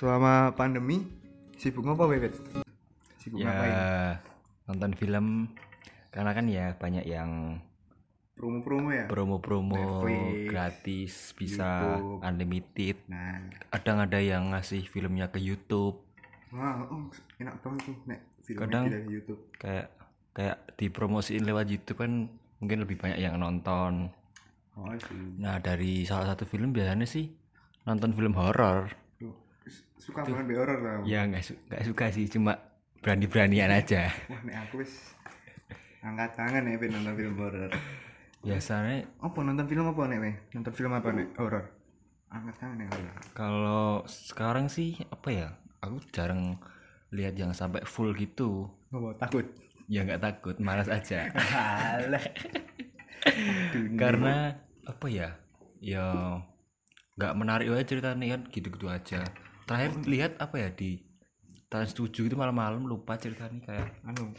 selama pandemi sibuk ngapa Bebet? Sibuk ya ngapain? nonton film karena kan ya banyak yang Promo-promo ya? promo-promo gratis bisa YouTube. unlimited Nah, kadang ada yang ngasih filmnya ke YouTube wah, oh, enak banget tuh nek filmnya Kadang- dari YouTube. kayak kayak dipromosiin lewat YouTube kan mungkin lebih banyak yang nonton Oh, sih. nah dari salah satu film biasanya sih nonton film horor Tuh, suka banget be horor lah. ya nggak su- nggak suka sih cuma berani-beranian aja Wah, nek aku wis angkat tangan ya Ben nonton film horor. biasanya Apa nonton film apa we? Nonton film apa nek horor? Angkat tangan ya. Kalau sekarang sih apa ya? Aku jarang lihat yang sampai full gitu. Apa takut? Ya nggak takut, malas aja. Karena apa ya? Ya nggak menarik aja ceritanya kan gitu-gitu aja. Terakhir lihat apa ya di Trans 7 itu malam-malam lupa ceritanya kayak anu,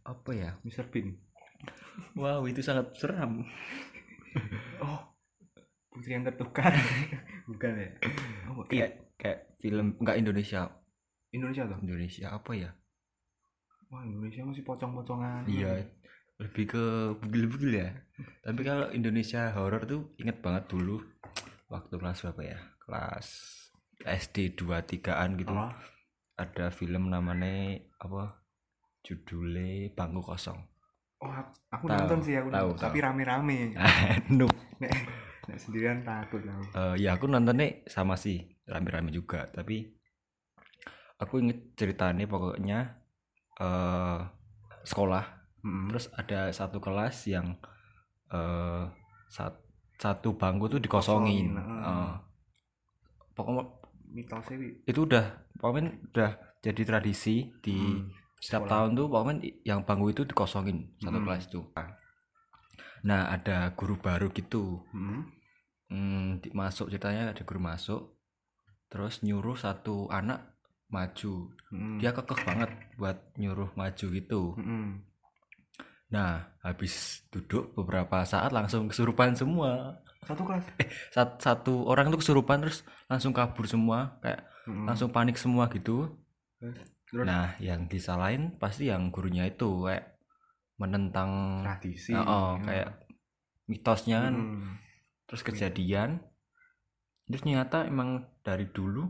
apa ya? Mr. Bean. Wow, itu sangat seram. Oh, putri yang tertukar. Bukan ya? Oh, iya. Kayak kayak film nggak Indonesia. Indonesia tuh. Indonesia apa ya? Wah, Indonesia masih pocong-pocongan. Iya, lebih ke bugil-bugil ya. Tapi kalau Indonesia horor tuh inget banget dulu waktu kelas berapa ya? Kelas SD 2 3-an gitu. Oh, Ada film namanya apa? Judulnya Bangku Kosong. oh aku, Tahu, nonton sih aku tahu, nonton. tapi tahu. rame-rame. Noob. nek, nek sendirian takut aku. Eh, ya aku nontonnya sama sih rame-rame juga, tapi aku inget ceritanya pokoknya eh sekolah Mm-mm. terus ada satu kelas yang eh sat- satu bangku tuh dikosongin Dikosongin, heeh. Eh, pokoknya mitosnya itu udah pokoknya udah jadi tradisi di Hmm, setiap sekolah. tahun tuh pokoknya yang bangku itu dikosongin satu Hmm. kelas itu nah ada guru baru gitu hmm, di- masuk ceritanya ada guru masuk terus nyuruh satu anak maju Mm-mm. dia kekeh banget buat nyuruh maju gitu Mm-mm. Nah, habis duduk beberapa saat langsung kesurupan semua. Satu kelas. Sat- satu orang tuh kesurupan terus langsung kabur semua, kayak Mm-mm. langsung panik semua gitu. Terus Nah, yang disalahin pasti yang gurunya itu kayak menentang tradisi. Oh, oh, ya. kayak mitosnya kan. Mm. Terus kejadian. Terus ternyata emang dari dulu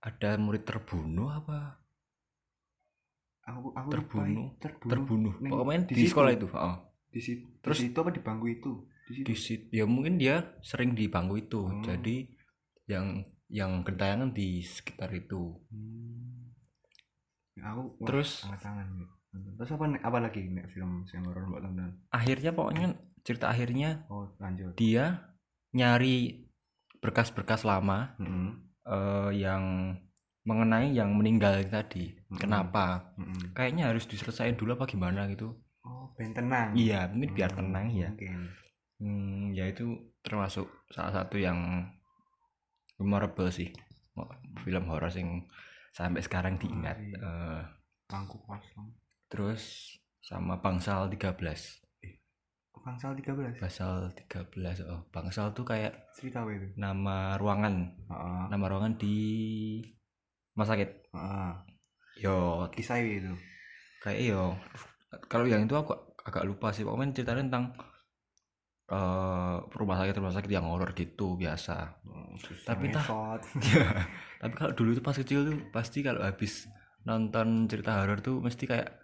ada murid terbunuh apa Aku aku terbunuh terbunuh. terbunuh pokoknya di di, situ. sekolah itu oh. Di situ. Terus- di situ apa di bangku itu? Di situ. ya mungkin dia sering di bangku itu Hmm. jadi yang yang gentayangan di sekitar itu Hmm. Ya, aku wah, terus tangan. Terus apa apa lagi nek film yang horor mbak tonton? akhirnya pokoknya cerita akhirnya Oh, lanjut. dia nyari berkas-berkas lama Mm-mm. eh, yang mengenai yang meninggal tadi Hmm. kenapa Mm-mm. kayaknya harus diselesaikan dulu apa gimana gitu Oh, ben tenang. iya mungkin biar Hmm, tenang ya Mungkin. Hmm, ya itu termasuk salah satu yang memorable sih film horor yang sampai sekarang diingat Oh, iya. Eh, Bangku kosong. terus sama Bangsal 13 Bangsal 13. Bangsal 13 oh Bangsal tuh kayak Cerita apa itu? nama ruangan Heeh. nama ruangan di rumah sakit Heeh. yo Kisah itu. kayak yo kalau yang itu aku agak lupa sih pokoknya ceritanya tentang eh rumah sakit rumah sakit yang horor gitu biasa Tapi entah- Ngesot. tapi kalau dulu tuh pas kecil tuh pasti kalau habis nonton cerita horor tuh mesti kayak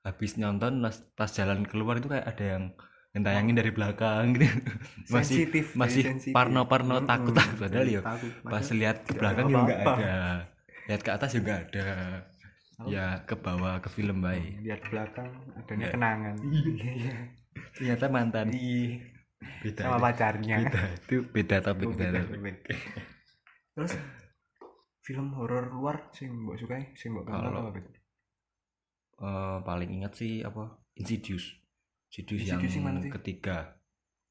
habis nonton pas, pas jalan keluar itu kayak ada yang ngentayangin dari belakang gitu masih Sensitif, masih sensitif. parno-parno Mm-mm. takut-takut padahal ya Takut. pas lihat ke belakang ada juga nggak ada lihat ke atas juga ada Oh. ya ke bawah ke film baik lihat belakang adanya Ya. kenangan. Iya. ternyata mantan Iya. Beda Sama pacarnya. beda itu beda topik Oh, beda beda, beda. Terus film horor luar sing mbok sukai, sing mbok tonton Kalau- apa Bet? Eh, paling ingat sih apa Insidious Insidious, Insidious yang yang sih? ketiga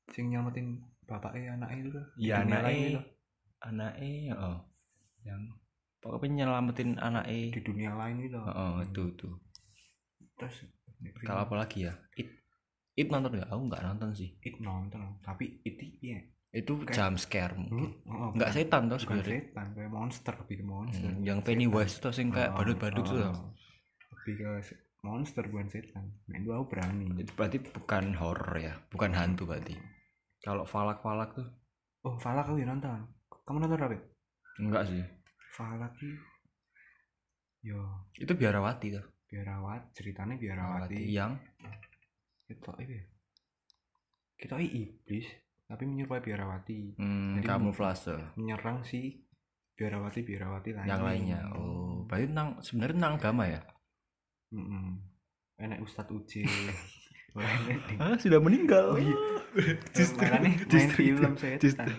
Sing nyelamatin bapaknya anaknya itu tuh. Iya Di dunia lain anaknya oh yang pokoknya nyelamatin anaknya di dunia lain itu. oh, oh, itu itu Terus kalau apa lagi ya it it nonton nggak? Aku nggak nonton sih. It nonton tapi itu ya itu Kayak- jump scare mungkin. Oh, nggak bukan- setan bukan sebenarnya. setan kayak monster lebih monster. Hmm, yang Pennywise tuh sing kayak Oh, badut-badut tuh oh, toh. lebih ke monster bukan setan. Nah itu aku berani. Itu berarti bukan horror ya? Bukan hantu berarti? Kalau falak-falak tuh? Oh Falak aku ya nonton. Kamu nonton apa enggak sih. Falak ki yo. Itu biarawati tuh biarawat ceritanya biarawati. Yang kita ini kita ini iblis tapi menyerupai biarawati. Hmm, Jadi- kamuflase. menyerang si biarawati biarawati lain. Yang lainnya. Oh berarti tentang sebenarnya tentang agama ya? Mm-mm. enak Ustadz Uci. Orang ini. ah sudah meninggal. Oh, iya. Justru- main justru film setan. Justru.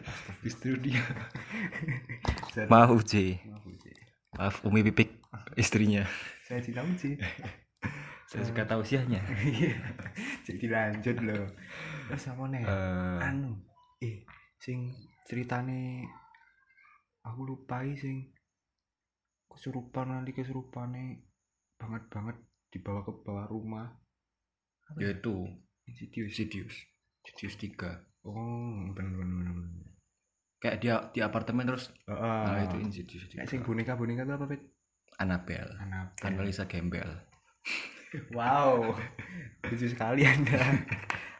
justru dia. Maaf Uci. Maaf, Uci. maaf Umi Pipik istrinya. Saya cinta Uci saya suka tahu usianya Iya. jadi lanjut loh. Terus apa nih? Eh, anu eh sing ceritane aku lupa iki sing kesurupan nanti kesurupane banget banget dibawa ke bawah rumah. Apa? Ya? yaitu Insidious. Insidious. Insidious 3 oh bener bener bener bener. Kayak dia di apartemen terus. Heeh. nah itu Insidious 3 sing boneka boneka itu apa pet Annabelle. Anak Annalisa Gembel wow lucu sekali anda.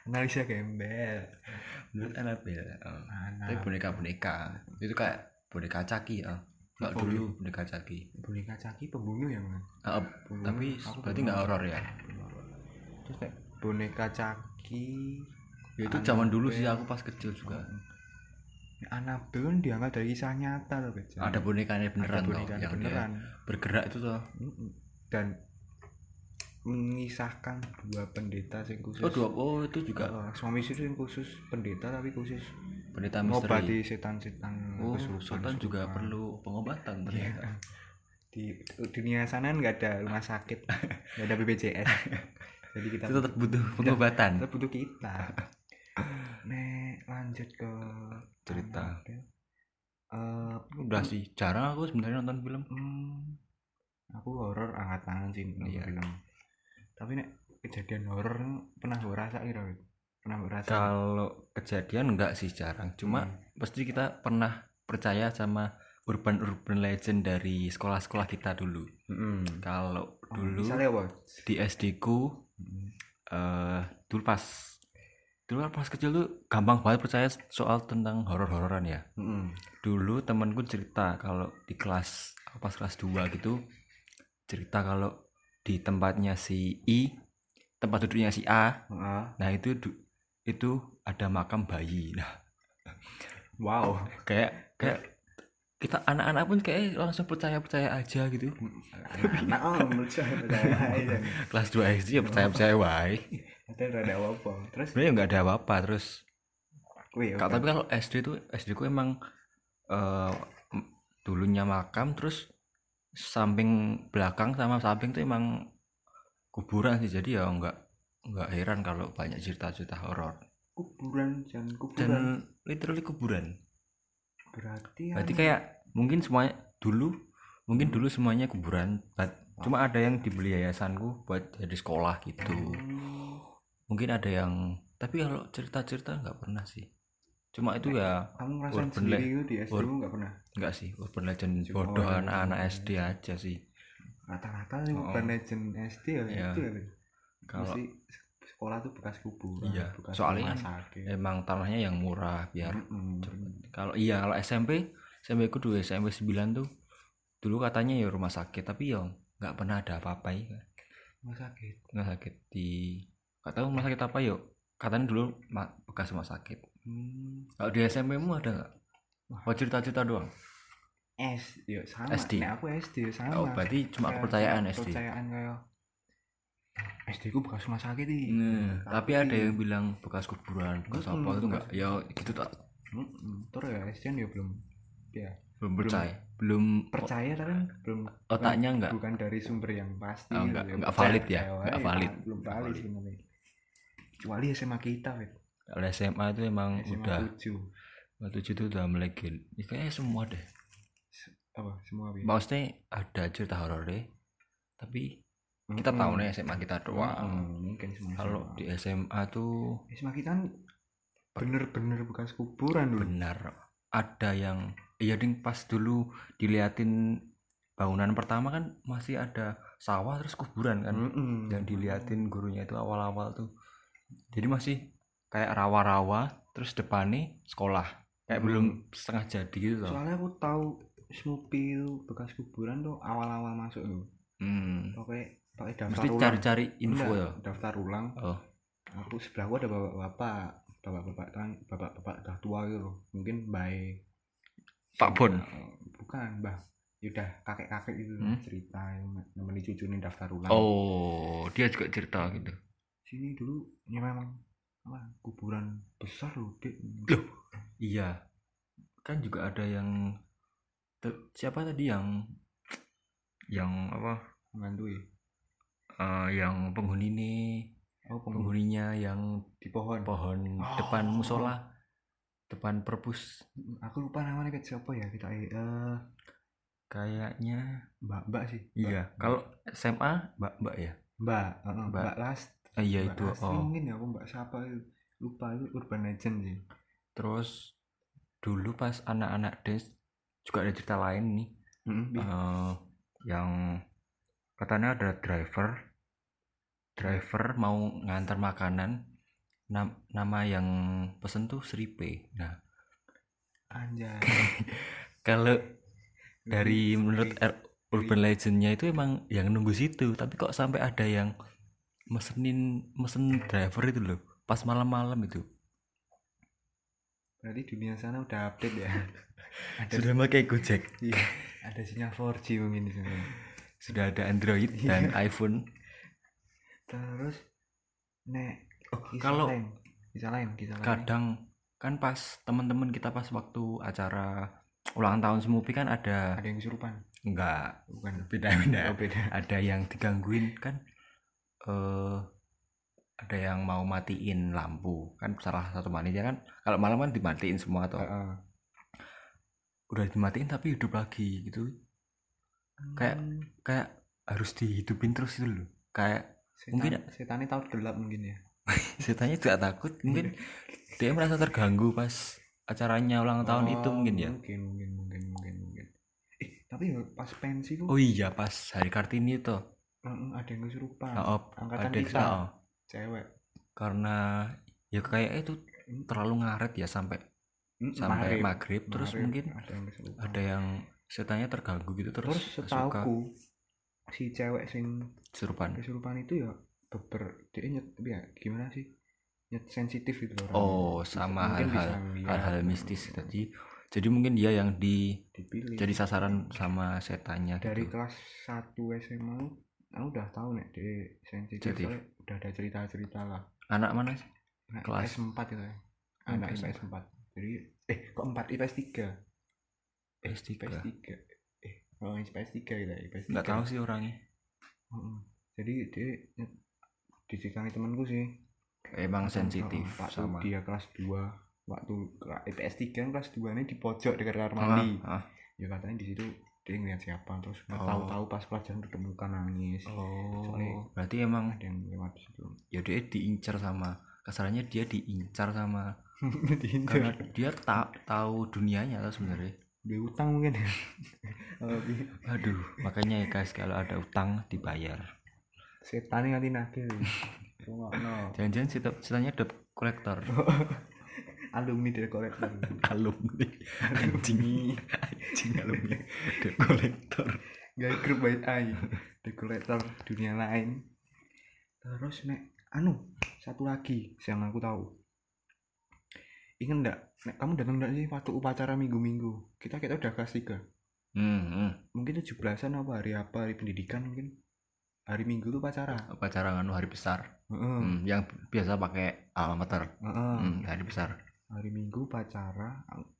Analisa gembel. Menurut Annabelle oh. tapi anak. boneka-boneka itu kayak boneka caki ya Nggak dulu boneka caki. Boneka caki pembunuh yang Ah, Pembunuh. tapi Aku berarti nggak horor ya? Terus nek boneka caki ya itu zaman dulu sih aku pas kecil juga. Annabelle kan diangkat dari kisah nyata loh Bet. ada bonekanya beneran Ada toh bonekanya yang beneran. bergerak itu toh Mm-mm. dan mengisahkan dua pendeta yang khusus oh dua oh itu juga Oh, suami istri yang khusus pendeta tapi khusus pendeta misteri ngobati setan-setan oh kesurupan- sultan juga kesurupan. perlu pengobatan Iya. ternyata di dunia sana nggak ada rumah sakit nggak ada BPJS jadi kita itu tetap butuh pengobatan tetap butuh kita nek lanjut ke Cerita. Annabelle. eh udah sih jarang aku sebenarnya nonton film hmm, aku horor angkat tangan sih nonton Iya. film tapi nek kejadian horor pernah gue rasa kira pernah gue rasa kalau kejadian enggak sih jarang cuma Hmm. pasti kita pernah percaya sama urban urban legend dari sekolah-sekolah kita dulu Mm-mm. kalau Oh, dulu misalnya apa di SD ku Mm-mm. eh dulu pas dulu kan pas kecil tuh gampang banget percaya soal tentang horor-hororan ya Mm-mm. dulu temanku cerita kalau di kelas pas kelas 2 gitu cerita kalau di tempatnya si I tempat duduknya si A. Heeh. nah itu itu ada makam bayi. Nah. Wow. Kayak kayak kita anak-anak pun kayak langsung percaya percaya aja gitu. Anak oh saya percaya kelas 2 SD ya percaya percaya wae. Ada ada apa terus? Sebenarnya nggak ada apa-apa terus wih Kak, tapi kalau SD tuh SD ku emang eh, m- dulunya makam terus samping belakang sama samping tuh emang kuburan sih. Jadi ya nggak nggak heran kalau banyak cerita-cerita horor. Kuburan jangan kuburan. dan literally kuburan. Berarti berarti kayak mungkin semuanya dulu mungkin dulu semuanya kuburan but cuma ada yang dibeli yayasanku buat jadi sekolah gitu. Mungkin ada yang tapi kalau cerita-cerita nggak pernah sih cuma itu ya kamu ngerasain sendiri itu di SD mu nggak pernah Enggak sih, urban legend Cuma bodoh orang- anak-anak SD aja sih. rata-rata sih Oh. urban legend SD ya Iya. itu ya. Kalau Mesti sekolah tuh bekas kuburan Iya, bekas soalnya sakit emang tanahnya yang murah biar Mm-mm. cepet. Kalau iya kalau SMP, SMP ku dulu SMP 9 tuh dulu katanya ya rumah sakit tapi ya nggak pernah ada apa-apa ya. rumah sakit Rumah sakit di nggak tahu rumah sakit apa yuk. Katanya dulu bekas rumah sakit. Hmm. Kalau di SMP mu ada nggak? Oh cerita-cerita doang. S yo sama SD. Nek aku SD yo sama Oh berarti cuma Kayak- kepercayaan SD. kepercayaan kayak SD ku bekas rumah sakit nih Nah, tapi ada yang bilang bekas kuburan, bekas apa itu enggak? Ya gitu tak terus ya SD kan ya belum ya belum percaya. Belum percaya tapi kan belum otaknya bukan- enggak bukan dari sumber yang pasti Oh, gitu enggak- ya. enggak valid ya? Enggak valid. Belum valid sebenarnya kecuali SMA kita Fit. Kalau SMA itu emang SMA udah 7 waktu itu udah melegend ya, kayaknya semua deh. Apa semua Fit? maksudnya ada cerita horor deh tapi kita tahu nih SMA kita doang. Hmm, mungkin semua kalau di SMA tuh SMA kita kan bener-bener bekas kuburan dulu benar. Ada yang iya ding pas dulu diliatin bangunan pertama kan masih ada sawah terus kuburan kan. Mm-mm. yang diliatin gurunya itu awal-awal tuh. Jadi masih kayak rawa-rawa terus depannya sekolah. Kayak Hmm. belum setengah jadi gitu loh soalnya aku tahu Snoopy itu bekas kuburan tuh awal-awal masuk tuh hmm. pakai pakai daftar mesti ulang. cari-cari info Enggak, ya? daftar ulang. Oh. Aku sebelahku ada bapak-bapak bapak-bapak kan bapak-bapak udah tua gitu loh. Mungkin baik Pak Bon? Bukan mbah. Ya udah kakek-kakek gitu Hmm? cerita nemenin cucu nih daftar ulang. Oh dia juga cerita gitu? Sini dulu ya memang apa kuburan besar loh dek Loh. iya. Kan juga ada yang siapa tadi yang yang apa? Ngantui eh, yang penghuni ini oh penghuni. penghuninya yang di pohon. pohon Oh. depan musola depan perpus. Aku lupa namanya kayak siapa ya kita eh kayaknya mbak mbak sih. Iya kalau SMA mbak mbak ya? Mbak eh, Mbak. mbak las Ah, iya Mbak itu oh. mungkin ya aku mbak siapa itu lupa itu urban legend sih. Terus dulu pas anak-anak des juga ada cerita lain nih. Mm-mm. eh, yang katanya ada driver driver mau ngantar makanan nam- nama yang pesen tuh Sripe nah anjay. kalau dari Sri- menurut Sri- urban legendnya itu emang yang nunggu situ tapi kok sampai ada yang mesenin mesen driver itu loh pas malam-malam itu. Berarti dunia sana udah update ya? Ada sudah pakai Gojek. Iya, ada sinyal 4G mungkin di sana sudah ada Android dan iPhone. Terus nek Oh, kalau lain. Kisah lain kisah lain. kadang kan pas teman-teman kita pas waktu acara ulang tahun Smoopy kan ada ada yang kesurupan? Enggak bukan. beda-beda. Oh, beda. Ada yang digangguin kan eh ada yang mau matiin lampu. Kan salah satu panitia kan kalau malam kan dimatiin semua atau Heeh. udah dimatiin tapi hidup lagi gitu. Kayak- Hmm, kayak harus dihidupin terus itu loh. Kayak setan, mungkin- setannya tahu gelap mungkin ya. Setannya tidak takut mungkin. dia merasa terganggu pas acaranya ulang tahun itu Oh, mungkin ya. mungkin mungkin mungkin mungkin. Mungkin eh tapi pas pensi tuh oh iya pas hari kartini itu heeh, ada yang kesurupan oh, angkatan ada kita oh, cewek. Karena ya kayak itu terlalu ngaret ya sampai Hmm, sampai Maghrib. maghrib terus Maghrib mungkin ada yang kesurupan ada yang setannya terganggu gitu terus, terus suka setauku si cewek sing kesurupan. kesurupan itu ya beber dia nyet ya gimana sih? Nyet sensitif gitu loh oh sama hal-hal hal-hal mistis tadi. Jadi mungkin dia yang di dipilih. jadi sasaran sama setannya dari gitu. kelas 1 SMA aku udah tahu nih dia sensitif soalnya udah ada cerita-cerita lah. Anak mana sih? Nah, Kelas. IPS 4 itu ya. Anak IPS 4 jadi eh kok 4 IPS 3 eh IPS 3. IPS 3 eh oh IPS 3 gitu ya IPS 3 nggak tahu sih orangnya. Heeh. jadi dia diceritain temanku sih. Emang sensitif sama dia kelas 2 waktu IPS 3 kan kelas 2 ini di pojok dekat kamar Ah, mandi. ah. ya katanya di situ dia ngeliat siapa terus nggak Oh. tahu-tahu pas pelajaran ditemukan nangis. Oh. Soalnya- berarti emang ada yang lewat situ. ya dia diincar sama kasarannya dia diincar sama diincar. Karena dia tak tahu dunianya atau sebenarnya. Dia utang mungkin. Aduh makanya ya guys kalau ada utang dibayar. Setan yang nanti nagih no. Jangan-jangan citanya debt kolektor. Alumni dari kolektor. Alumni. Anjing anjing alumni debt kolektor gak grup baik ai di kolektor dunia lain. Terus nek anu satu lagi yang aku tahu. Ingat ndak? Nek kamu datang ndak sih waktu upacara minggu-minggu? Kita kita udah kelas tiga. Hmm, hmm. mungkin tujuh belasan apa hari apa hari pendidikan mungkin. Hari minggu tuh upacara. Upacara nganu hari besar. Heeh. Hmm, yang biasa pakai alma mater. Heeh. Hmm, hari besar. Hari minggu upacara Ki-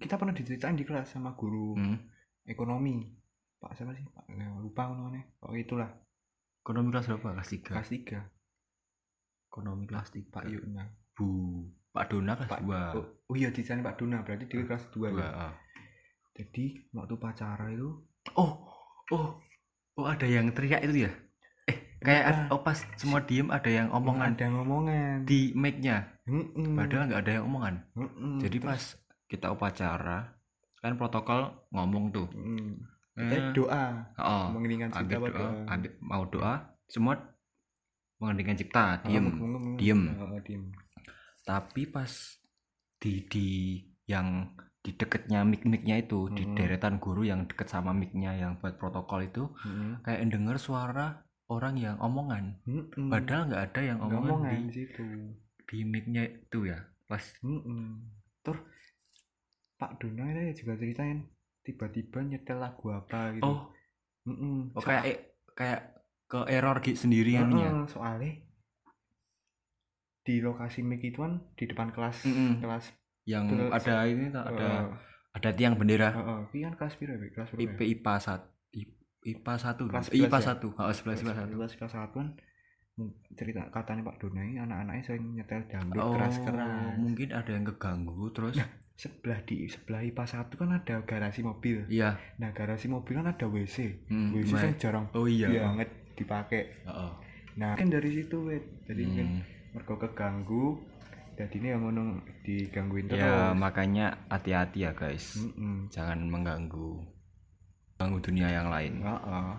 kita pernah diceritain di kelas sama guru hmm. ekonomi. Pak siapa sih? Pak Eh, lupa namanya. Oh itulah. Ekonomi kelas berapa? Kelas tiga. Kelas tiga. Ekonomi kelas tiga. Pak Yuna. Bu pak Dona kelas Pak dua. Oh, oh iya diceritain pak Duna berarti dia kelas dua dua ya? ah. jadi waktu upacara itu oh oh oh ada yang teriak itu ya? Kayak oh pas semua diem ada yang omongan. Ada ngomongan. Di mic-nya. Mm-mm. padahal nggak ada yang omongan. Mm-mm. jadi Terus, pas kita upacara kan protokol ngomong tuh mm, kita Eh, doa oh, mengeningkan ambil cipta doa, doa ambil, mau doa semua mengendingkan cipta Oh, diem meng- meng- diem. Oh, diem tapi pas di di yang di deketnya mic micnya itu di Mm-mm. deretan guru yang deket sama micnya yang buat protokol itu Mm-mm. kayak denger suara orang yang omongan Mm-mm. padahal nggak ada yang omongan, omongan di di situ di micnya itu ya pas Mm-mm. Terus Pak Dono ini juga ceritain tiba-tiba nyetel lagu apa gitu. oh Mm-mm. oh kayak kayak ke error gitu sendiri anunya Heeh, soalnya di lokasi mic itu kan di depan kelas Mm-mm. kelas yang Terus- ada ini ada Heeh, ada tiang bendera heeh. Ini kan kelas piro ya? Kelas berapa? IP IPA satu IPA satu Kelas IPA 11 ya? satu oh, sebelas sebelas satu kelas kelas satu kan mm, cerita katanya Pak Dono ini anak-anaknya sering nyetel dangdut oh keras-keras. mungkin ada yang keganggu terus Sebelah di sebelah IPA satu kan ada garasi mobil. iya Nah garasi mobil kan ada WC. Hmm, WC kan jarang oh iya banget dipakai. Heeh. Nah kan dari situ wet. Jadi Hmm. mergo keganggu. Jadi ini yang ngono digangguin terus. ya makanya hati-hati ya guys Mm-mm. jangan mengganggu mengganggu dunia yang lain Heeh.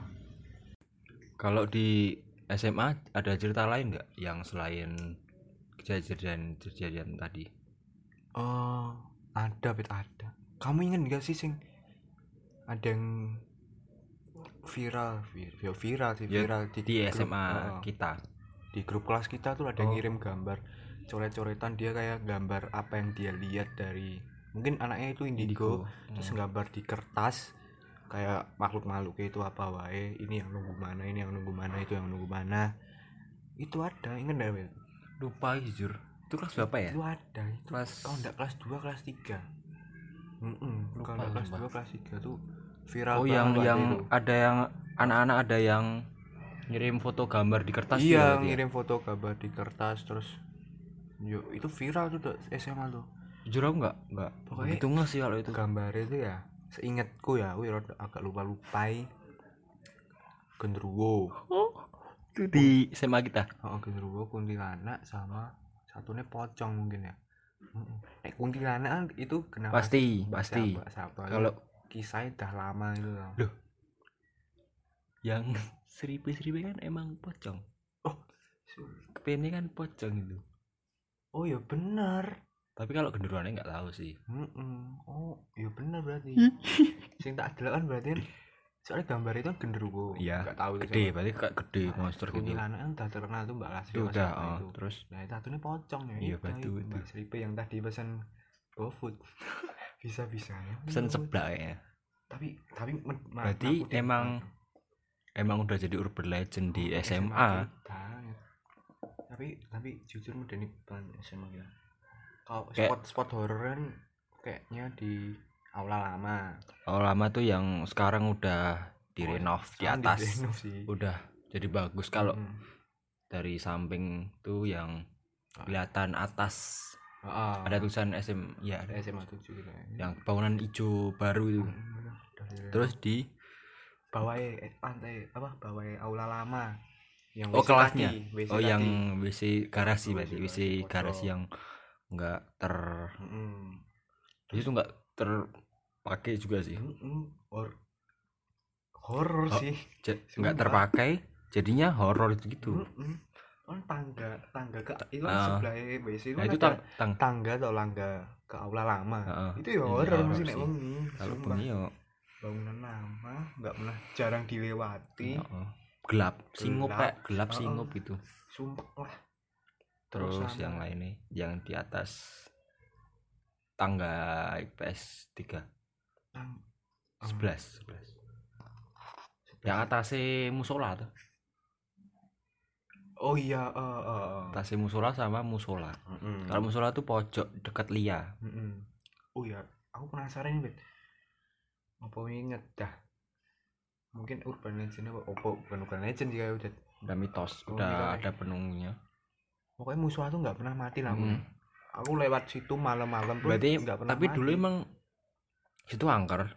kalau di SMA ada cerita lain nggak yang selain kejadian-kejadian tadi Oh, ada bet ada. Kamu inget gak sih sing? Ada yang viral, vir- ya viral sih Ya, viral di grup- SMA Heeh. kita. Di grup kelas kita tuh ada Oh. ngirim gambar coret-coretan dia kayak gambar apa yang dia lihat dari mungkin anaknya itu indigo, terus gambar di kertas kayak makhluk-makhluk itu apa wae ini yang nunggu mana ini yang nunggu mana itu yang nunggu mana. Itu ada inget gak lupa jujur itu kelas berapa ya itu ada itu kelas kalau enggak kelas 2 kelas 3 Mm-mm. Lupa, kalau enggak kelas. 2 kelas 3 tuh viral oh yang yang itu. ada yang anak-anak ada yang ngirim foto gambar di kertas iya ya berarti ya? ngirim foto gambar di kertas terus yo itu viral tuh Dok, SMA tuh jujur aku nggak nggak Pokoknya- begitu nggak sih kalau itu gambar itu ya seingatku ya aku agak lupa lupai genderuwo oh itu di SMA kita oh, genderuwo kuntilanak sama satunya pocong mungkin ya. Nek kuntilanak kan itu kenapa pasti pasti Saba, kalau kisahnya udah lama itu loh. Loh. yang seribu-seribu kan emang pocong kepennya kan pocong itu Oh ya bener. tapi kalau genderuannya nggak tahu sih Mm-mm. Oh ya bener berarti. Sing tak delok kan berarti kan soalnya gambar itu kan genderuwo. Iya, Nggak tahu gede siapa. berarti kayak gede Nah, monster gitu Kuntilanak kan udah terkenal tuh Mbak Lasri udah oh, itu. terus Nah itu satunya pocong ya. Iya, itu, batu itu. Mbak Sripe yang tadi pesan GoFood. bisa bisa ya. pesan sebelah ya Tapi tapi Berarti emang- emang udah jadi urban legend di Oh, SMA banget. Tapi tapi jujur medeni banget SMA kita. Kalau spot spot horor kan kayaknya di aula lama. oh lama tuh yang sekarang udah direnov di Sekarang atas direnov sih. udah jadi bagus kalau Mm. dari samping tuh yang kelihatan atas Heeh. ada tulisan SM ya ada SMA 7 gitu ya. yang bangunan hijau baru itu Mm, terus di bawah eh, lantai apa bawah aula lama yang oh kelasnya tadi, WC oh tadi. yang WC garasi Oh, berarti WC WC garasi yang enggak ter Mm-mm. di situ enggak terpakai juga sih. Mm-mm. Hor- horor Oh, sih. enggak terpakai jadinya horor itu gitu kan tangga tangga ke itu kan Ah. sebelah WC itu nah kan itu tang tang tangga atau langga ke aula lama. Heeh. itu ya Iya, horor horor mesti nek wengi kalau bengi yo. Bangunan lama nggak pernah jarang dilewati. Heeh. gelap singup Gelap. kayak gelap singup gitu sumpah lah. Terus Terus yang lainnya yang di atas tangga IPS 3 Tang- 11 11 yang atasnya musola tuh oh iya eh, eh, eh. atasnya musola sama musola Mm-mm. kalau musola tuh pojok dekat lia Mm-mm. Oh ya, aku penasaran nih, Bet. Apa inget dah? Mungkin urban legend apa? Apa bukan urban legend sih kayak udah. udah mitos Oh, udah mitos. ada penunggunya Pokoknya musuh tuh nggak pernah mati lah. Mm. Aku lewat situ malam-malam berarti nggak pernah tapi mati. dulu emang situ angker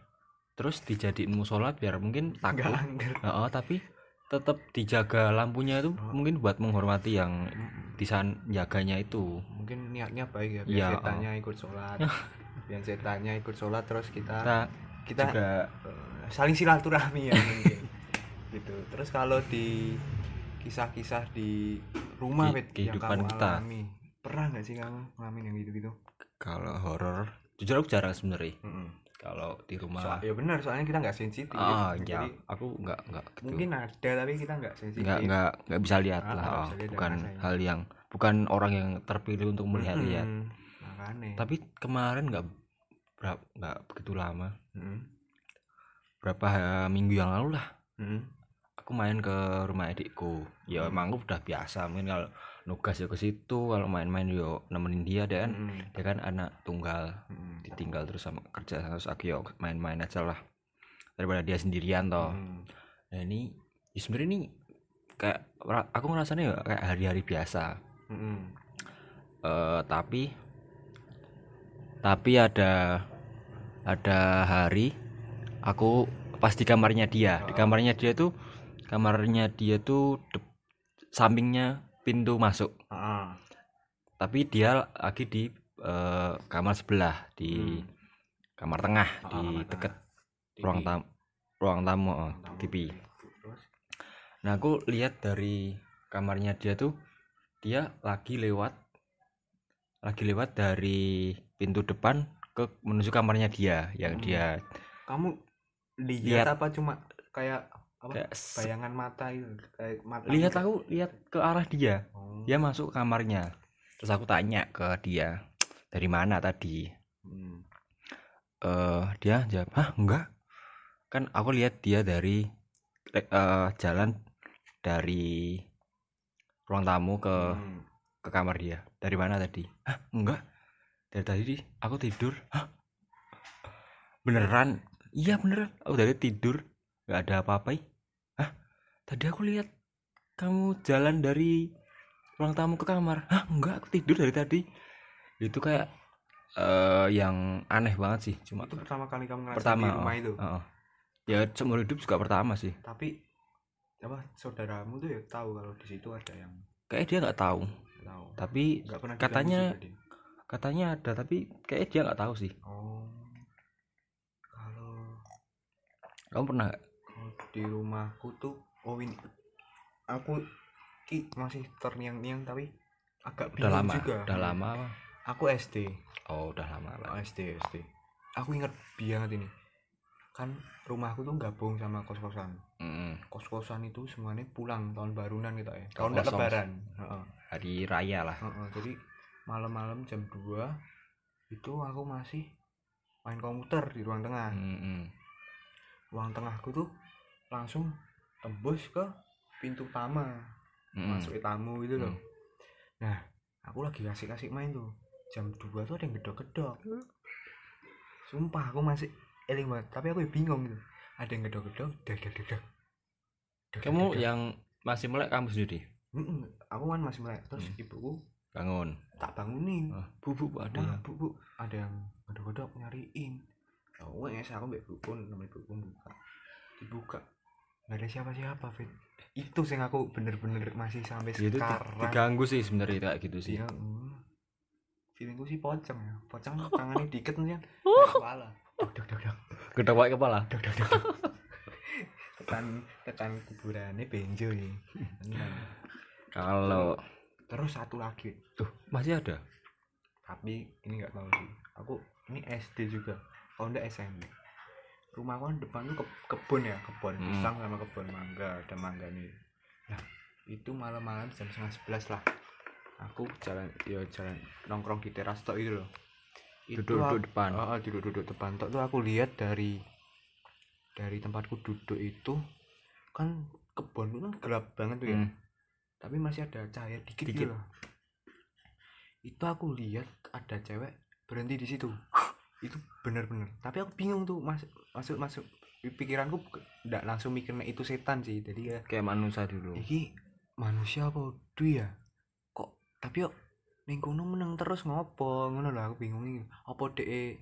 terus dijadiin musola biar mungkin takut angker. Heeh, tapi tetap dijaga lampunya itu Oh. mungkin buat menghormati yang di sana jaganya itu mungkin niatnya baik ya biar Iya, setannya ikut sholat biar setannya ikut sholat terus kita kita kita juga eh, saling silaturahmi ya mungkin gitu terus kalau di kisah-kisah di rumah Di yang kehidupan kamu kita. alami pernah nggak sih kamu ngalamin yang gitu-gitu? Kalau horor jujur aku jarang sebenarnya. Mm-mm. kalau di rumah. So- ya benar soalnya kita nggak sensitif ah jadi ya aku nggak nggak gitu. Mungkin ada tapi kita nggak sensitif. Nggak nggak nggak bisa lihat Ah, lah. ah, bisa lihat bukan hal yang bukan orang yang terpilih untuk melihat lihat Mm-mm. makanya. Tapi kemarin nggak berapa nggak begitu lama. Mm-mm. berapa ha- minggu yang lalu lah. Mm-mm. aku main ke rumah adikku. Ya Hmm. emang aku udah biasa mungkin kalau nugas ya ke situ kalau main-main yo nemenin dia kan Mm-mm. dia kan anak tunggal Mm-mm. ditinggal terus sama kerja terus aku yo main-main aja lah daripada dia sendirian toh Mm-mm. nah ini ya sebenarnya ini kayak aku ngerasanya ya kayak hari-hari biasa Mm-mm. Eh, tapi tapi ada ada hari aku pas di kamarnya dia di kamarnya dia tuh kamarnya dia tuh dep- sampingnya pintu masuk Ah, tapi dia lagi di eh, kamar sebelah di Hmm. kamar tengah Ah, di kamar deket TV. ruang tamu ruang tamu oh, Ruang tamu. TV Terus? Nah aku lihat dari kamarnya dia tuh dia lagi lewat lagi lewat dari pintu depan ke menuju kamarnya dia yang Hmm. dia kamu lihat, Lihat. apa cuma kayak apa? Kayak bayangan mata itu kayak mata lihat aku lihat ke arah dia. Oh. dia masuk ke kamarnya. Terus aku tanya ke dia dari mana tadi? Hmm. eh dia jawab hah enggak. Kan aku lihat dia dari eh, jalan dari ruang tamu ke Hmm. ke kamar dia. Dari mana tadi? Hah enggak. Dari tadi aku tidur. Hah? Beneran? Iya beneran. Aku dari tidur. Nggak ada apa-apa tadi aku lihat kamu jalan dari ruang tamu ke kamar. Hah enggak aku tidur dari tadi. Itu kayak eh yang aneh banget sih. Cuma itu pertama kali kamu ngerasain pertama di rumah oh, itu? oh, ya seumur hidup juga pertama sih. Tapi apa saudaramu tuh ya tahu kalau di situ ada yang kayak dia nggak tahu. Tahu. Tapi nggak pernah katanya juga katanya ada tapi kayak dia nggak tahu sih. Oh. Kalau kamu pernah kalau di rumahku tuh oh ini. Aku ki masih terniang-niang tapi agak udah lama juga. udah lama apa? aku SD oh udah lama Oh, lah SD SD aku inget banget ini. Kan rumahku tuh gabung sama kos-kosan. Mm, kos-kosan itu semuanya pulang tahun barunan gitu ya. Tahun tahun nggak kosong. lebaran. Heeh. hari raya lah. Heeh, jadi malam-malam jam 2 itu aku masih main komputer di ruang tengah. Mm, mm. ruang tengahku tuh langsung tembus ke pintu utama Mm, masuk tamu gitu loh. Hmm. nah aku lagi kasih-kasih main tuh. Jam 2 tuh ada yang gedok-gedok. Sumpah aku masih eling banget. Tapi aku ya bingung gitu. Ada yang gedok-gedok dak Dak, dak, kamu yang masih melek kamu sendiri? Mm-mm, aku kan masih melek. Terus Hmm. ibuku bangun. tak bangunin. Ah, bu bu bu, ada Wah, yang? bu bu ada yang gedok-gedok nyariin. Oh wes aku mbak buku namanya buku buka. Dibuka nggak ada siapa-siapa Fit. Itu sih aku bener-bener masih sampai Ya, itu sekarang. diganggu sih sebenarnya kayak gitu sih. Iya, mm. feelingku sih pocong ya. Pocong tangannya diikat nih kan. Oh. kepala. Dok dok dok dok. Gede wae kepala. Dok dok dok tekan tekan kuburannya benjo ya kalau terus satu lagi. Tuh masih ada? Tapi ini nggak tahu sih. Aku ini SD juga. Kalau enggak SMP rumahku kan depan tuh ke- kebun ya kebun Hmm. pisang sama kebun mangga ada mangga nih nah itu malam-malam jam setengah sebelas lah. Aku jalan ya jalan nongkrong di teras tok itu loh. Duduk-duduk aku- depan? Oh, oh, duduk-duduk depan tok. Tuh aku lihat dari dari tempatku duduk itu kan kebun itu kan gelap banget tuh ya. Hmm. tapi masih ada cahaya dikit, Dikit. gitu loh. Itu aku lihat ada cewek berhenti di situ itu bener-bener. Tapi aku bingung tuh mas masuk masuk pikiranku nggak langsung mikirnya itu setan sih. Jadi ya kayak manusia dulu. Iki manusia apa udah ya? Kok tapi kok ning kono meneng terus ngopo? Ngono lah aku bingung iki. Apa dek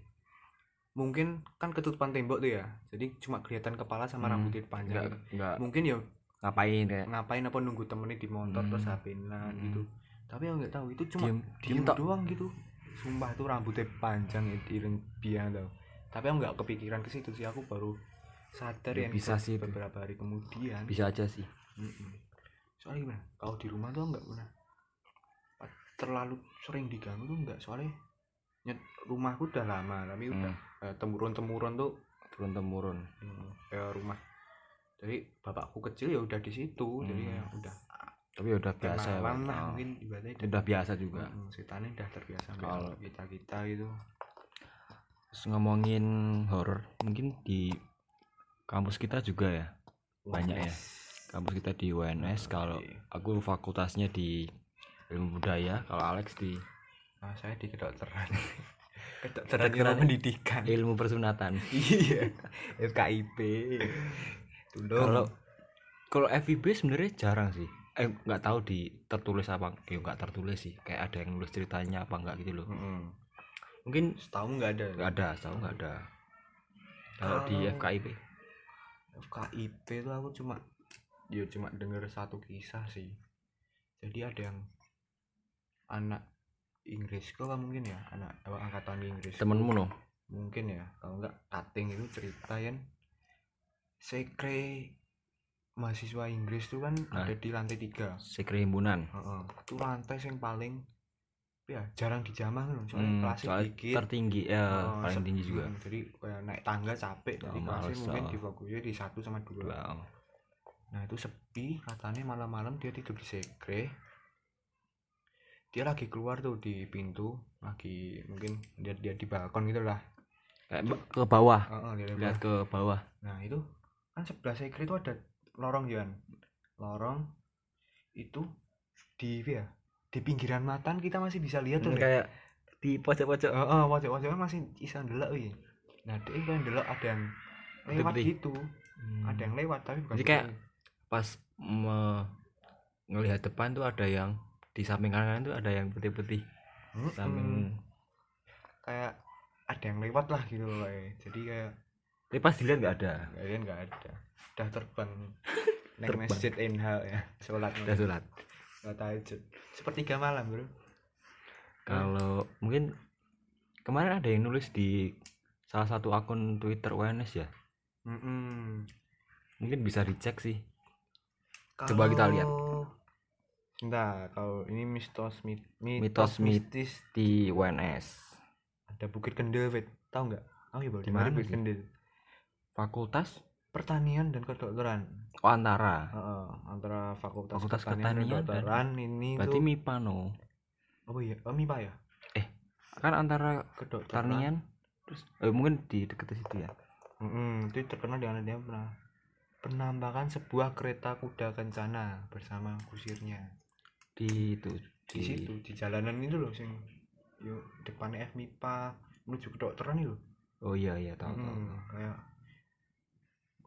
mungkin kan ketutupan tembok tuh ya? Jadi cuma kelihatan kepala sama Hmm, rambutnya panjang enggak enggak mungkin ya ngapain kayak ngapain apa nunggu temennya di motor Hmm. terus HP-an Hmm. gitu tapi aku nggak tahu itu cuma diem diem, diem doang gitu sumpah itu rambutnya panjang ireng biang tau. Tapi aku nggak kepikiran ke situ sih aku baru sadar Ya, ya bisa sih beberapa hari kemudian. Bisa aja sih. Mm-mm. soalnya gimana kalau di rumah tuh nggak pernah. Terlalu sering diganggu tuh nggak soalnya nyet rumahku udah lama tapi udah Hmm, temurun temurun tuh turun temurun hmm, kayak rumah. Jadi bapakku kecil ya udah di situ jadi Hmm. kayak udah tapi udah biasa ya lah Oh, mungkin ibaratnya udah biasa juga. Setannya udah terbiasa Kalau- kita kita gitu. Terus ngomongin horor mungkin di kampus kita juga ya? Banyak ya? kampus kita di UNS kalau Iya. aku fakultasnya di ilmu budaya kalau Alex di? Nah, saya di kedokteran. Kedokteran Kedokteran. ilmu pendidikan. Ilmu persunatan. Iya. FKIP kalau kalau FIB sebenarnya jarang sih eh nggak tahu di tertulis apa ya nggak tertulis sih. Kayak ada yang nulis ceritanya apa nggak gitu loh. Mm-mm. mungkin setahu nggak ada. nggak ada tahu nggak ada. Kalau di FKIB FKIP itu aku cuma ya cuma denger satu kisah sih. Jadi ada yang anak Inggris kok mungkin ya? Anak apa, angkatan Inggris temenmu no? Mungkin ya. Kalau enggak cutting itu cerita kan sekre mahasiswa Inggris itu kan Nah. ada di lantai tiga. Sekre himpunan? Heeh. itu lantai yang paling ya jarang dijamah loh soalnya Hmm, kelasnya soalnya dikit. tertinggi ya Oh, paling tinggi juga. hmm, jadi kayak naik tangga capek jadi Oh, kelasnya males, mungkin oh. difokusnya di satu sama dua. Wow. nah itu sepi katanya malam-malam dia tidur di sekre. Dia lagi keluar tuh di pintu lagi mungkin dia dia di balkon gitu lah. Kayak ke bawah? Dia di lihat ke bawah. Nah itu kan sebelah sekre itu ada lorong Jan. Lorong itu di ya di pinggiran matan kita masih bisa lihat tuh. Hmm, kayak di pojok-pojok Oh, oh wajah-wajah masih bisa ndelok wi. Nah dia kan ndelok ada yang lewat Putih-putih. gitu. Hmm. Ada yang lewat tapi bukan. Jadi kayak putih. pas me- ngelihat depan tuh ada yang di samping kanan tuh ada yang putih-putih Mm-mm. samping kayak ada yang lewat lah gitu loh. Jadi kayak tapi pas dilihat nggak ada kalian nggak ada. Udah terbang. Terbang. masjid NH ya sholat udah sholat nggak tahajud sepertiga malam bro kalau mungkin kemarin ada yang nulis di salah satu akun Twitter UNS ya Mm-mm. mungkin bisa dicek sih Coba kita lihat. Nah, kalau ini mitos mit, Mitos mitos, mistis di UNS ada Bukit Kendil, Fit. Tahu nggak? Oh iya, Bang. Di mana Bukit sih? Fakultas Pertanian dan kedokteran. oh antara Heeh, antara Fakultas, Fakultas Pertanian, dan- dan Kedokteran ini berarti tuh MIPA no Oh iya, oh MIPA ya? kan antara Kedokteran. pertanian terus eh, mungkin di dekat situ ya Mm-mm, itu terkenal dengan dia pernah penampakan sebuah kereta kuda kencana bersama kusirnya. di itu Di situ, di jalanan itu loh sing yuk depannya FMIPA menuju kedokteran itu. oh iya iya tahu tahu Mm, kayak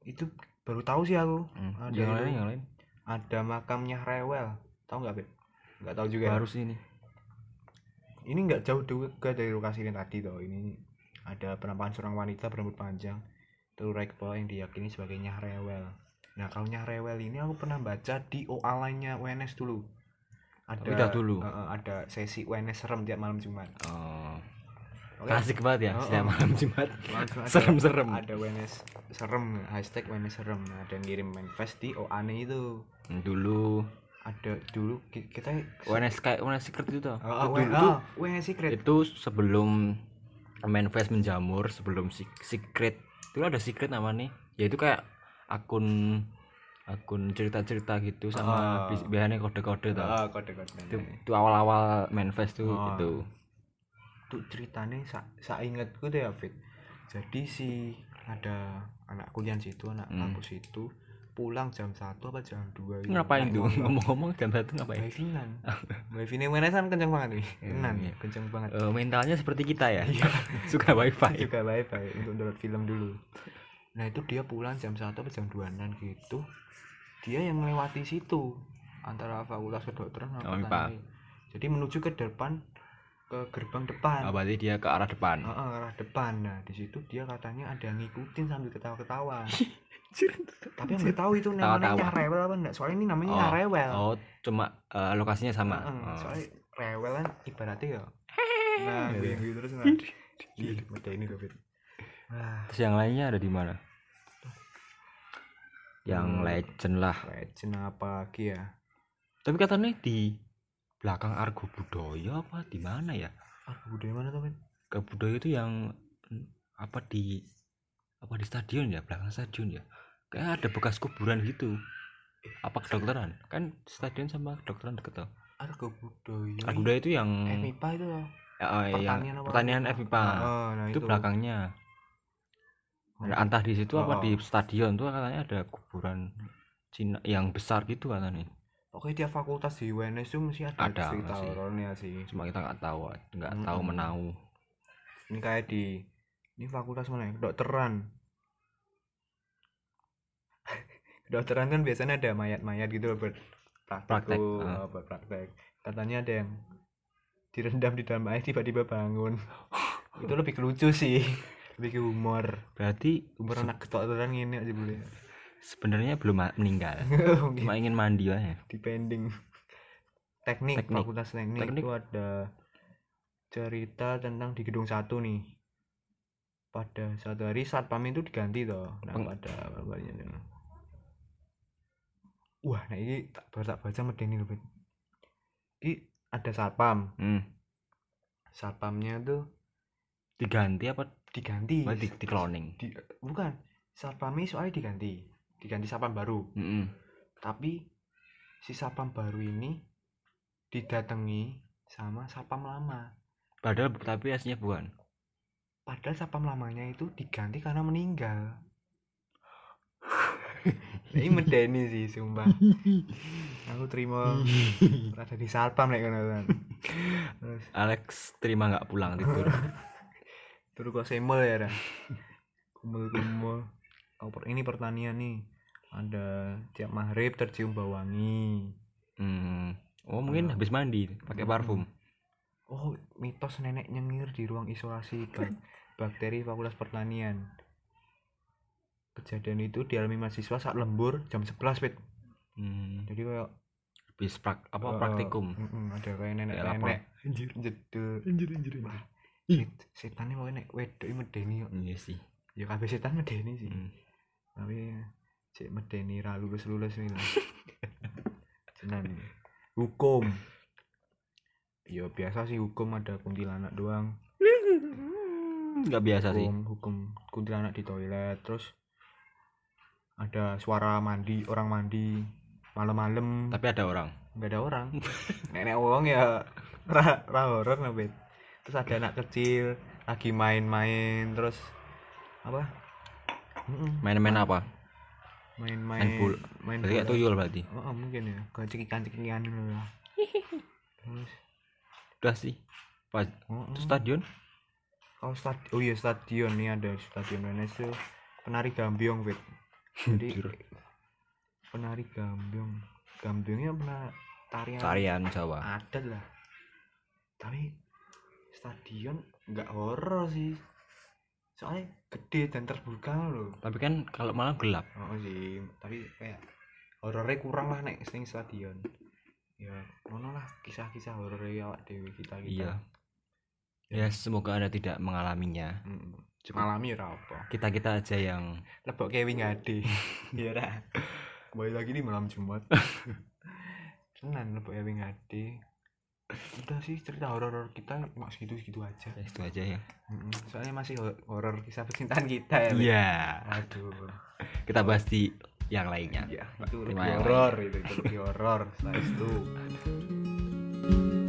itu baru tahu sih aku. Hmm, Ada yang lain yang lain? Ada makamnya Rewel. Tahu nggak bet nggak tahu juga ya? harus ini. Ini nggak jauh juga dari lokasi yang tadi toh. Ini ada penampakan seorang wanita berambut panjang terurai ke bawah yang diyakini sebagai Nyah Rewel. Nah kalau Nyah Rewel ini aku pernah baca di OA lainnya UNS dulu. Ada Udah dulu? eh, ada sesi UNS serem tiap malam Jumat. Oh? Klasik banget ya Oh, setiap oh. malam Jumat. Serem-serem. Ada UNS serem hashtag UNS serem. Nah, ada yang ngirim manifest di OA nya itu. Dulu. Ada dulu ki- kita UNS kayak UNS secret itu tuh Oh, oh, dulu oh, UNS secret. itu sebelum manifest menjamur sebelum sec- secret. Itu ada secret namanya ya itu kayak akun akun cerita-cerita gitu sama Oh. biasanya kode-kode tuh Ah, kode-kode. Itu, itu awal-awal manifest tuh Oh. itu tuh ceritanya sa, tuh ya Fit. Jadi si ada anak kuliah situ anak Hmm. kampus itu pulang jam satu apa jam dua gitu. ngapain? Naik tuh ngomong-ngomong jam satu ngapain? Wifi-nan wifi-nya mana kan kenceng banget nih. Iya, tenan iya. kenceng banget. Eh, mentalnya seperti kita ya. Iya. suka wifi. Juga wifi untuk download film dulu. Nah itu dia pulang jam satu apa jam 2 gitu. Dia yang melewati situ antara fakultas kedokteran sama Oh, jadi menuju ke depan ke gerbang depan. Ah, berarti dia ke arah depan. Heeh, arah depan. Nah di situ dia katanya ada yang ngikutin sambil ketawa-ketawa. Tapi yang nggak tahu itu namanya nyarewel apa enggak soalnya ini namanya Oh. nyarewel oh cuma eh, lokasinya sama. Oh. soalnya rewel kan ibaratnya ya nah Iya. gue yang gitu terus nah Ih, mata ini David. Wah terus yang lainnya ada di mana? Yang Hmm. legend lah. Legend apa lagi ya? Tapi katanya di belakang Argo Budaya apa di mana ya? Ah budaya mana tuh men ke budaya itu yang apa di apa di stadion ya? Belakang stadion ya? Kayak ada bekas kuburan gitu. Apa kedokteran? Kan stadion sama kedokteran deket tuh. Argo budaya Argo Budaya itu yang FMIPA itu loh ya, oh, yang pertanian apa pertanian? FIPA Oh, nah itu belakangnya. Oh. Nah, entah di situ apa Oh. di stadion tuh katanya ada kuburan Cina yang besar gitu katanya Pokoknya tiap fakultas di UNS itu mesti ada, Ada, cerita sih. horornya sih. cuma kita nggak tahu nggak tahu Mm-mm. menau Ini kayak di ini fakultas mana ya? Kedokteran. Kedokteran kan biasanya ada mayat-mayat gitu loh buat Praktek, praktek, ah. buat praktek. Katanya ada yang direndam di dalam air tiba-tiba bangun. itu lebih lucu sih. Lebih ke humor. berarti Humor anak kedokteran ini aja boleh. Sebenarnya belum meninggal. Cuma ingin mandi aja depending teknik, Teknik. fakultas teknik, Teknik. itu ada cerita tentang di gedung satu nih. Pada satu hari satpam itu diganti toh. Nah Peng- pada kabarnya wah nah ini tak baru tak baca medeni Bet. ini ada satpam. Hmm. satpamnya tuh diganti apa? diganti. Oh, di, di cloning. Di- bukan. Satpamnya soalnya diganti diganti satpam baru. Mm-mm. tapi si satpam baru ini didatangi sama satpam lama. Padahal tapi aslinya bukan? Padahal satpam lamanya itu diganti karena meninggal. Ini medeni sih sumpah. Aku terima ada di satpam nek ngono terus Alex terima nggak pulang tidur? Terus kok semel ya dah kumel kumel oh, ini pertanian nih ada tiap maghrib tercium bau wangi hmm. oh mungkin habis mandi pakai parfum Oh, mitos nenek nyengir di ruang isolasi bak- bakteri Fakultas Pertanian. Kejadian itu dialami mahasiswa saat lembur jam 11, Pit. hmm. Jadi kayak habis prak apa eh, praktikum ada kayak lapor. nenek-nenek anjir jedel. anjir anjir Ih. set- setannya mau nek wedok iki medeni kok. iya sih Ya kabeh setan medeni sih. Hmm. Tapi cek medeni ra lulus-lulus ini. lah. Tenan. Hukum. Ya biasa sih hukum ada kuntilanak doang. nggak biasa sih hukum hukum kuntilanak di toilet terus ada suara mandi orang mandi malam-malam tapi ada orang nggak ada orang nenek wong ya ra ra horor lah, Bet. terus ada anak kecil lagi main-main terus apa main-main apa main-main Main main kayak bola. tuyul berarti? Oh, oh, mungkin ya. Kayak cekikan-cekikan gitu lah. Terus? Udah sih. Pas oh, oh. stadion? Kalau stad oh iya stadion. Nih ada stadion Wenes tuh penari gambyong Fit. jadi penari gambyong. Gambyongnya pernah tarian. Tarian Jawa. Ada lah. Tapi stadion nggak horor sih soalnya gede dan terbuka loh tapi kan kalau malam gelap. Oh sih tapi kayak horornya kurang lah nek sing stadion. Ya ngono lah kisah-kisah horornya awak dewi kita kita iya. Ya semoga anda tidak mengalaminya. Mm, mengalami ya apa. Kita kita aja yang lebok kayak wing ade iya dah kembali lagi di malam jumat. Tenan lebok kayak wing ade udah sih cerita horor kita mak segitu segitu aja. Ya, itu aja ya. Soalnya masih ho- horor kisah percintaan kita ya iya. Aduh. Kita bahas di yang lainnya. Ya itu lebih horor itu, itu lebih horor setelah itu